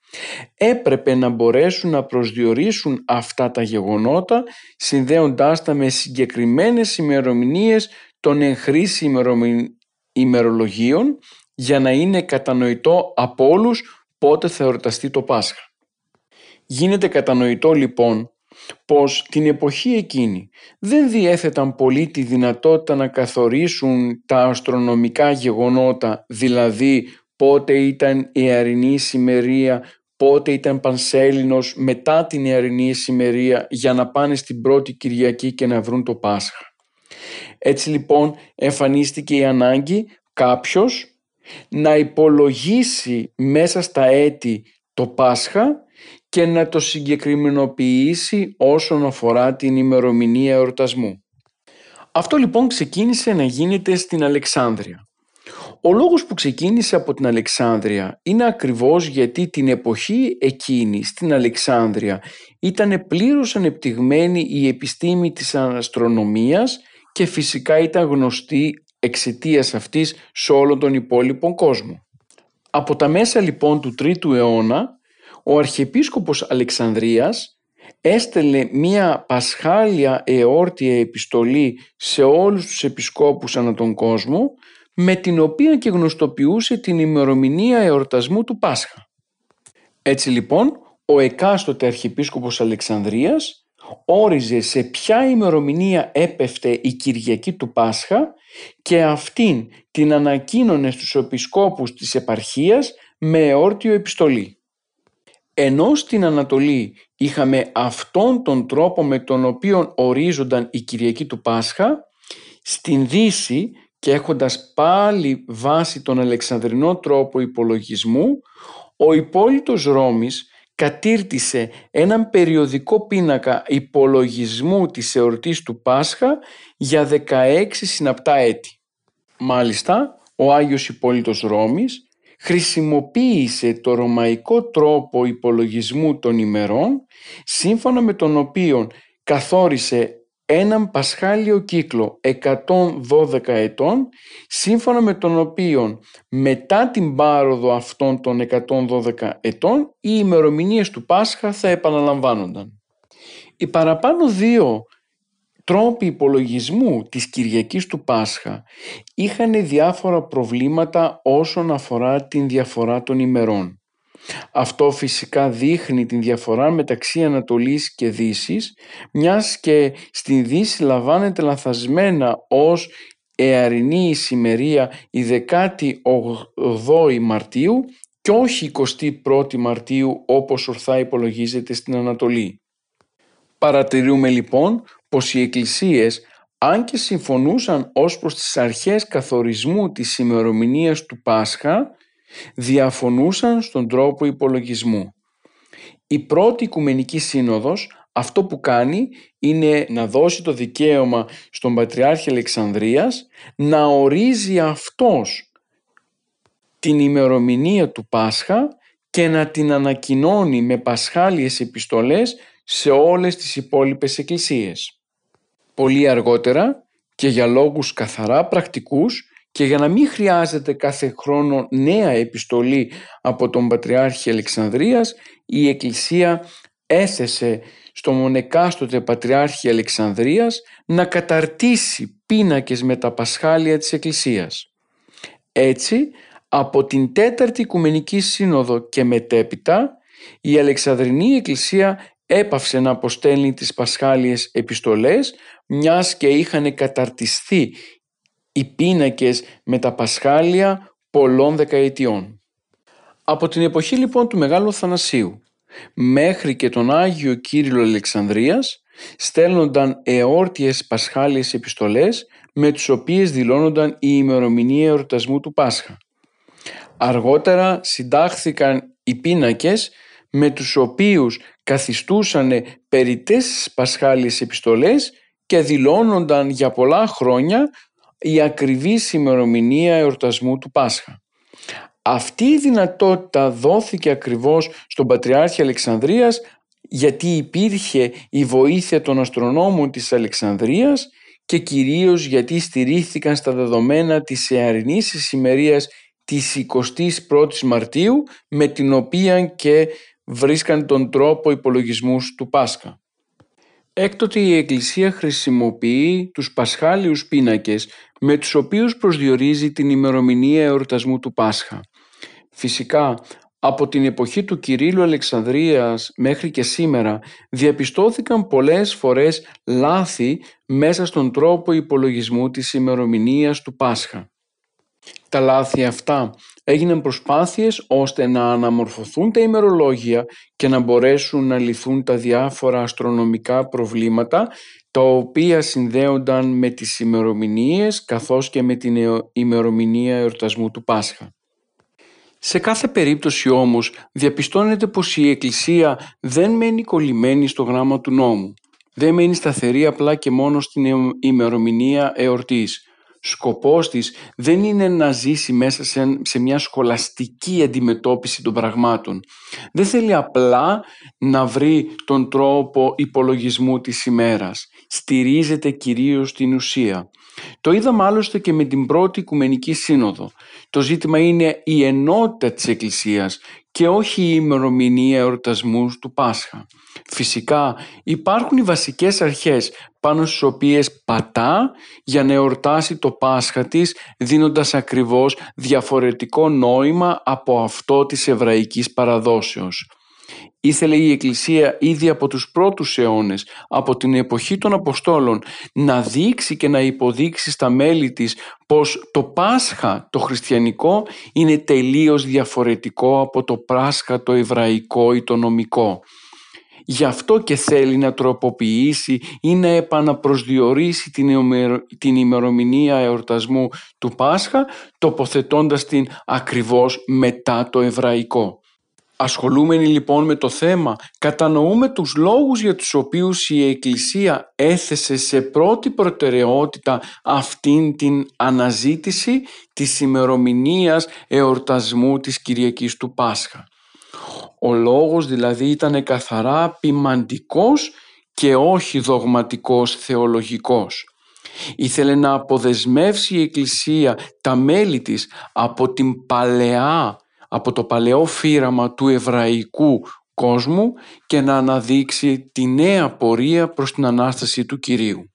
έπρεπε να μπορέσουν να προσδιορίσουν αυτά τα γεγονότα συνδέοντάς τα με συγκεκριμένες ημερομηνίες των εγχρήσι ημερολογίων για να είναι κατανοητό από όλους πότε θα εορταστεί το Πάσχα. Γίνεται κατανοητό λοιπόν πως την εποχή εκείνη δεν διέθεταν πολύ τη δυνατότητα να καθορίσουν τα αστρονομικά γεγονότα, δηλαδή πότε ήταν η αρινή σημερία, πότε ήταν Πανσέλινος μετά την ιαρινή σημερία για να πάνε στην πρώτη Κυριακή και να βρουν το Πάσχα. Έτσι λοιπόν εμφανίστηκε η ανάγκη κάποιος να υπολογίσει μέσα στα έτη το Πάσχα και να το συγκεκριμενοποιήσει όσον αφορά την ημερομηνία εορτασμού. Αυτό λοιπόν ξεκίνησε να γίνεται στην Αλεξάνδρεια. Ο λόγος που ξεκίνησε από την Αλεξάνδρεια είναι ακριβώς γιατί την εποχή εκείνη στην Αλεξάνδρεια ήταν πλήρως ανεπτυγμένη η επιστήμη της αστρονομίας και φυσικά ήταν γνωστή εξαιτίας αυτής σε όλο τον υπόλοιπο κόσμο. Από τα μέσα λοιπόν του 3ου αιώνα, ο Αρχιεπίσκοπος Αλεξανδρίας έστελνε μία πασχάλια εόρτια επιστολή σε όλους τους επισκόπους ανά τον κόσμο με την οποία και γνωστοποιούσε την ημερομηνία εορτασμού του Πάσχα. Έτσι λοιπόν, ο εκάστοτε Αρχιεπίσκοπος Αλεξανδρίας όριζε σε ποια ημερομηνία έπεφτε η Κυριακή του Πάσχα και αυτήν την ανακοίνωνε στους επισκόπους της επαρχίας με εόρτιο επιστολή. Ενώ στην Ανατολή είχαμε αυτόν τον τρόπο με τον οποίο ορίζονταν η Κυριακή του Πάσχα, στην Δύση και έχοντας πάλι βάση τον Αλεξανδρινό τρόπο υπολογισμού, ο υπόλοιπος Ρώμης κατήρτισε έναν περιοδικό πίνακα υπολογισμού της εορτής του Πάσχα για 16 συναπτά έτη. Μάλιστα, ο Άγιος Υπόλοιπος Ρώμης χρησιμοποίησε το ρωμαϊκό τρόπο υπολογισμού των ημερών σύμφωνα με τον οποίο καθόρισε έναν πασχάλιο κύκλο 112 ετών σύμφωνα με τον οποίο μετά την πάροδο αυτών των 112 ετών οι ημερομηνίες του Πάσχα θα επαναλαμβάνονταν. Οι παραπάνω δύο τρόποι υπολογισμού της Κυριακής του Πάσχα είχαν διάφορα προβλήματα όσον αφορά την διαφορά των ημερών. Αυτό φυσικά δείχνει την διαφορά μεταξύ Ανατολής και Δύσης, μιας και στη Δύση λαμβάνεται λαθασμένα ως εαρινή ησημερία η 18η Μαρτίου και όχι 21η Μαρτίου όπως ορθά υπολογίζεται στην Ανατολή. Παρατηρούμε λοιπόν πως οι εκκλησίες αν και συμφωνούσαν ως προς τις αρχές καθορισμού της ημερομηνίας του Πάσχα διαφωνούσαν στον τρόπο υπολογισμού. Η πρώτη Οικουμενική Σύνοδος αυτό που κάνει είναι να δώσει το δικαίωμα στον Πατριάρχη Αλεξανδρίας να ορίζει αυτός την ημερομηνία του Πάσχα και να την ανακοινώνει με πασχάλιες επιστολές σε όλες τις υπόλοιπες εκκλησίες. Πολύ αργότερα και για λόγους καθαρά πρακτικούς και για να μην χρειάζεται κάθε χρόνο νέα επιστολή από τον Πατριάρχη Αλεξανδρίας, η Εκκλησία έθεσε στο μονεκάστοτε Πατριάρχη Αλεξανδρίας να καταρτήσει πίνακες με τα πασχάλια της Εκκλησίας. Έτσι, από την Τέταρτη Οικουμενική Σύνοδο και μετέπειτα, η Αλεξανδρινή Εκκλησία έπαυσε να αποστέλνει τις πασχάλιες επιστολές μιας και είχαν καταρτιστεί οι πίνακες με τα πασχάλια πολλών δεκαετιών. Από την εποχή λοιπόν του Μεγάλου Θανασίου μέχρι και τον Άγιο Κύριλο Αλεξανδρίας στέλνονταν εόρτιες πασχάλιες επιστολές με τις οποίες δηλώνονταν η ημερομηνία εορτασμού του Πάσχα. Αργότερα συντάχθηκαν οι πίνακες με τους οποίους καθιστούσαν περιττές πασχάλιες επιστολές και δηλώνονταν για πολλά χρόνια η ακριβή ημερομηνία εορτασμού του Πάσχα. Αυτή η δυνατότητα δόθηκε ακριβώς στον Πατριάρχη Αλεξανδρίας γιατί υπήρχε η βοήθεια των αστρονόμων της Αλεξανδρίας και κυρίως γιατί στηρίχθηκαν στα δεδομένα της εαρινής ησημερίας της 21ης Μαρτίου με την οποία και βρίσκαν τον τρόπο υπολογισμούς του Πάσχα. Έκτοτε η Εκκλησία χρησιμοποιεί τους πασχάλιους πίνακες με τους οποίους προσδιορίζει την ημερομηνία εορτασμού του Πάσχα. Φυσικά, από την εποχή του Κυρίλου Αλεξανδρίας μέχρι και σήμερα διαπιστώθηκαν πολλές φορές λάθη μέσα στον τρόπο υπολογισμού της ημερομηνίας του Πάσχα. Τα λάθη αυτά έγιναν προσπάθειες ώστε να αναμορφωθούν τα ημερολόγια και να μπορέσουν να λυθούν τα διάφορα αστρονομικά προβλήματα τα οποία συνδέονταν με τις ημερομηνίες καθώς και με την ημερομηνία εορτασμού του Πάσχα. Σε κάθε περίπτωση όμως διαπιστώνεται πως η Εκκλησία δεν μένει κολλημένη στο γράμμα του νόμου. δεν μένει σταθερή απλά και μόνο στην ημερομηνία εορτής. Σκοπός της δεν είναι να ζήσει μέσα σε, μια σχολαστική αντιμετώπιση των πραγμάτων. Δεν θέλει απλά να βρει τον τρόπο υπολογισμού της ημέρας. Στηρίζεται κυρίως στην ουσία. Το είδαμε άλλωστε και με την πρώτη Οικουμενική Σύνοδο. Το ζήτημα είναι η ενότητα της Εκκλησίας και όχι η ημερομηνία εορτασμούς του Πάσχα. Φυσικά υπάρχουν οι βασικές αρχές πάνω στις οποίες πατά για να εορτάσει το Πάσχα της δίνοντας ακριβώς διαφορετικό νόημα από αυτό της εβραϊκής παραδόσεως. Ήθελε η Εκκλησία ήδη από τους πρώτους αιώνες, από την εποχή των Αποστόλων, να δείξει και να υποδείξει στα μέλη της πως το Πάσχα το χριστιανικό είναι τελείως διαφορετικό από το Πάσχα το εβραϊκό ή το νομικό. Γι' αυτό και θέλει να τροποποιήσει ή να επαναπροσδιορίσει την ημερομηνία εορτασμού του Πάσχα τοποθετώντας την ακριβώς μετά το εβραϊκό. Ασχολούμενοι λοιπόν με το θέμα, κατανοούμε τους λόγους για τους οποίους η Εκκλησία έθεσε σε πρώτη προτεραιότητα αυτήν την αναζήτηση της ημερομηνίας εορτασμού της Κυριακής του Πάσχα. Ο λόγος δηλαδή ήταν καθαρά ποιμαντικός και όχι δογματικός θεολογικός. Ήθελε να αποδεσμεύσει η Εκκλησία τα μέλη της από την παλαιά από το παλαιό φύραμα του εβραϊκού κόσμου και να αναδείξει τη νέα πορεία προς την Ανάσταση του Κυρίου.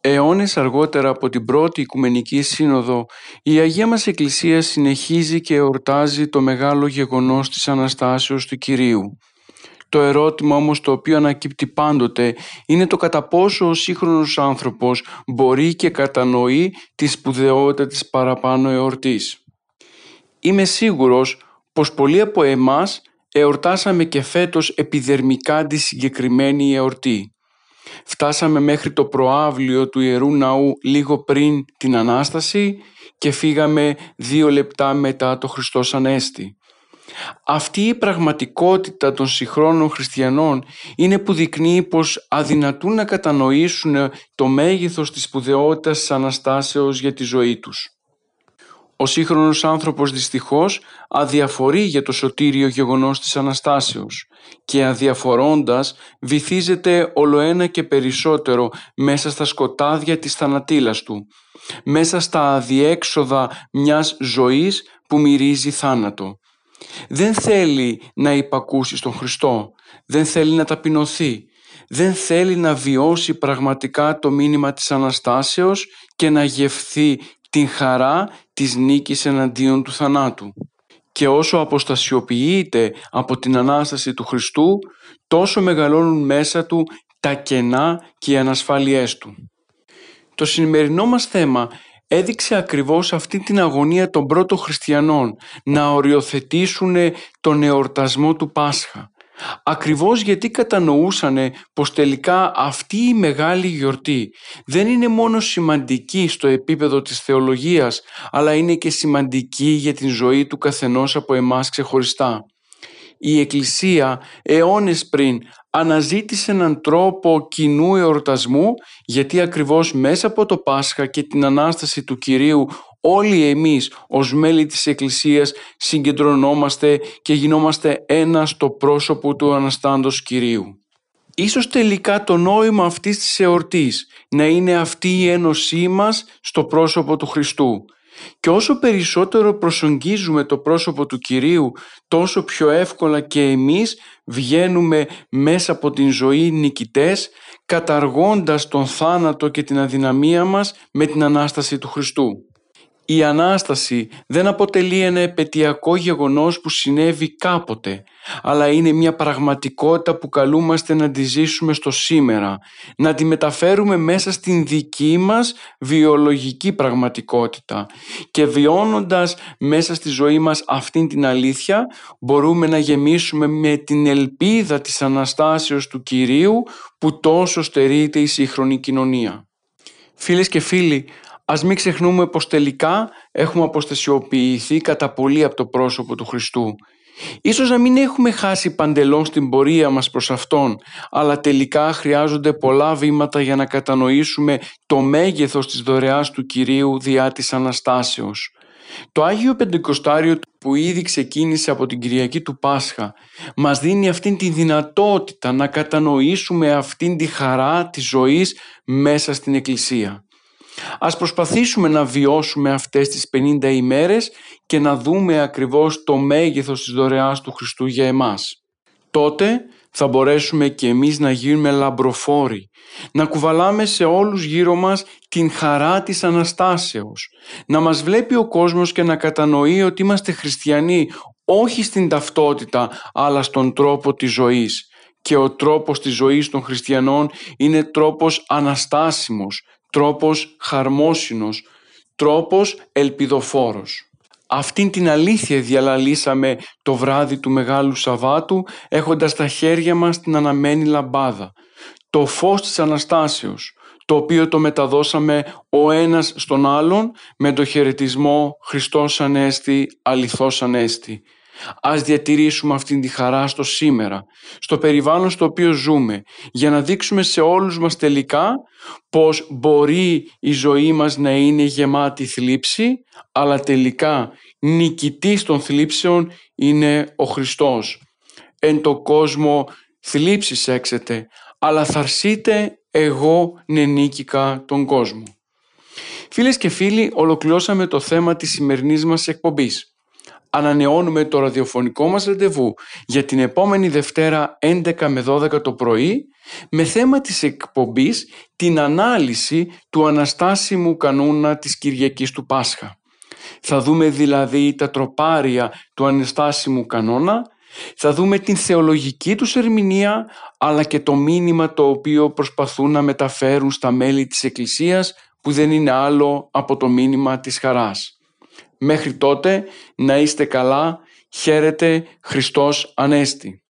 Αιώνες αργότερα από την πρώτη Οικουμενική Σύνοδο, η Αγία μας Εκκλησία συνεχίζει και εορτάζει το μεγάλο γεγονός της Αναστάσεως του Κυρίου. Το ερώτημα όμως το οποίο ανακύπτει πάντοτε είναι το κατά πόσο ο σύγχρονος άνθρωπος μπορεί και κατανοεί τη σπουδαιότητα της παραπάνω εορτής. Είμαι σίγουρος πως πολλοί από εμάς εορτάσαμε και φέτος επιδερμικά τη συγκεκριμένη εορτή. Φτάσαμε μέχρι το προάβλιο του Ιερού Ναού λίγο πριν την Ανάσταση και φύγαμε δύο λεπτά μετά το Χριστός Ανέστη. Αυτή η πραγματικότητα των συγχρόνων χριστιανών είναι που δεικνύει πως αδυνατούν να κατανοήσουν το μέγεθος της σπουδαιότητας της Αναστάσεως για τη ζωή τους. Ο σύγχρονος άνθρωπος δυστυχώς αδιαφορεί για το σωτήριο γεγονός της Αναστάσεως και αδιαφορώντας βυθίζεται ολοένα και περισσότερο μέσα στα σκοτάδια της θανατήλας του, μέσα στα αδιέξοδα μιας ζωής που μυρίζει θάνατο. Δεν θέλει να υπακούσει στον Χριστό, δεν θέλει να ταπεινωθεί, δεν θέλει να βιώσει πραγματικά το μήνυμα της Αναστάσεως και να γευθεί την χαρά της νίκης εναντίον του θανάτου. Και όσο αποστασιοποιείται από την Ανάσταση του Χριστού, τόσο μεγαλώνουν μέσα του τα κενά και οι ανασφάλειές του. Το σημερινό μας θέμα έδειξε ακριβώς αυτή την αγωνία των πρώτων χριστιανών να οριοθετήσουν τον εορτασμό του Πάσχα Ακριβώς γιατί κατανοούσανε πως τελικά αυτή η μεγάλη γιορτή δεν είναι μόνο σημαντική στο επίπεδο της θεολογίας αλλά είναι και σημαντική για την ζωή του καθενός από εμάς ξεχωριστά. Η Εκκλησία αιώνες πριν αναζήτησε έναν τρόπο κοινού εορτασμού γιατί ακριβώς μέσα από το Πάσχα και την Ανάσταση του Κυρίου όλοι εμείς ως μέλη της Εκκλησίας συγκεντρωνόμαστε και γινόμαστε ένα στο πρόσωπο του Αναστάντος Κυρίου. Ίσως τελικά το νόημα αυτής της εορτής να είναι αυτή η ένωσή μας στο πρόσωπο του Χριστού. Και όσο περισσότερο προσογγίζουμε το πρόσωπο του Κυρίου, τόσο πιο εύκολα και εμείς βγαίνουμε μέσα από την ζωή νικητές, καταργώντας τον θάνατο και την αδυναμία μας με την Ανάσταση του Χριστού. Η Ανάσταση δεν αποτελεί ένα επαιτειακό γεγονός που συνέβη κάποτε, αλλά είναι μια πραγματικότητα που καλούμαστε να τη ζήσουμε στο σήμερα, να τη μεταφέρουμε μέσα στην δική μας βιολογική πραγματικότητα και βιώνοντας μέσα στη ζωή μας αυτήν την αλήθεια μπορούμε να γεμίσουμε με την ελπίδα της Αναστάσεως του Κυρίου που τόσο στερείται η σύγχρονη κοινωνία. Φίλες και φίλοι, Ας μην ξεχνούμε πως τελικά έχουμε αποστασιοποιηθεί κατά πολύ από το πρόσωπο του Χριστού Ίσως να μην έχουμε χάσει παντελώς την πορεία μας προς Αυτόν, αλλά τελικά χρειάζονται πολλά βήματα για να κατανοήσουμε το μέγεθος της δωρεάς του Κυρίου διά της Αναστάσεως. Το Άγιο Πεντηκοστάριο που ήδη ξεκίνησε από την Κυριακή του Πάσχα μας δίνει αυτήν τη δυνατότητα να κατανοήσουμε αυτήν τη χαρά της ζωής μέσα στην Εκκλησία. Ας προσπαθήσουμε να βιώσουμε αυτές τις 50 ημέρες και να δούμε ακριβώς το μέγεθος της δωρεάς του Χριστού για εμάς. Τότε θα μπορέσουμε και εμείς να γίνουμε λαμπροφόροι, να κουβαλάμε σε όλους γύρω μας την χαρά της Αναστάσεως, να μας βλέπει ο κόσμος και να κατανοεί ότι είμαστε χριστιανοί όχι στην ταυτότητα αλλά στον τρόπο της ζωής και ο τρόπος της ζωής των χριστιανών είναι τρόπος αναστάσιμος, τρόπος χαρμόσυνος, τρόπος ελπιδοφόρος. Αυτήν την αλήθεια διαλαλήσαμε το βράδυ του Μεγάλου Σαββάτου έχοντας στα χέρια μας την αναμένη λαμπάδα. Το φως της Αναστάσεως, το οποίο το μεταδώσαμε ο ένας στον άλλον με το χαιρετισμό «Χριστός Ανέστη, αληθώς Ανέστη». Ας διατηρήσουμε αυτήν τη χαρά στο σήμερα, στο περιβάλλον στο οποίο ζούμε, για να δείξουμε σε όλους μας τελικά πως μπορεί η ζωή μας να είναι γεμάτη θλίψη, αλλά τελικά νικητής των θλίψεων είναι ο Χριστός. Εν το κόσμο θλίψεις έξετε, αλλά θαρσείτε εγώ νενίκηκα τον κόσμο. Φίλες και φίλοι, ολοκληρώσαμε το θέμα της σημερινής μας εκπομπής ανανεώνουμε το ραδιοφωνικό μας ραντεβού για την επόμενη Δευτέρα 11 με 12 το πρωί με θέμα της εκπομπής την ανάλυση του αναστάσιμου κανόνα της Κυριακής του Πάσχα. Θα δούμε δηλαδή τα τροπάρια του αναστάσιμου κανόνα, θα δούμε την θεολογική τους ερμηνεία αλλά και το μήνυμα το οποίο προσπαθούν να μεταφέρουν στα μέλη της Εκκλησίας που δεν είναι άλλο από το μήνυμα της χαράς. Μέχρι τότε να είστε καλά, χαίρετε Χριστός Ανέστη.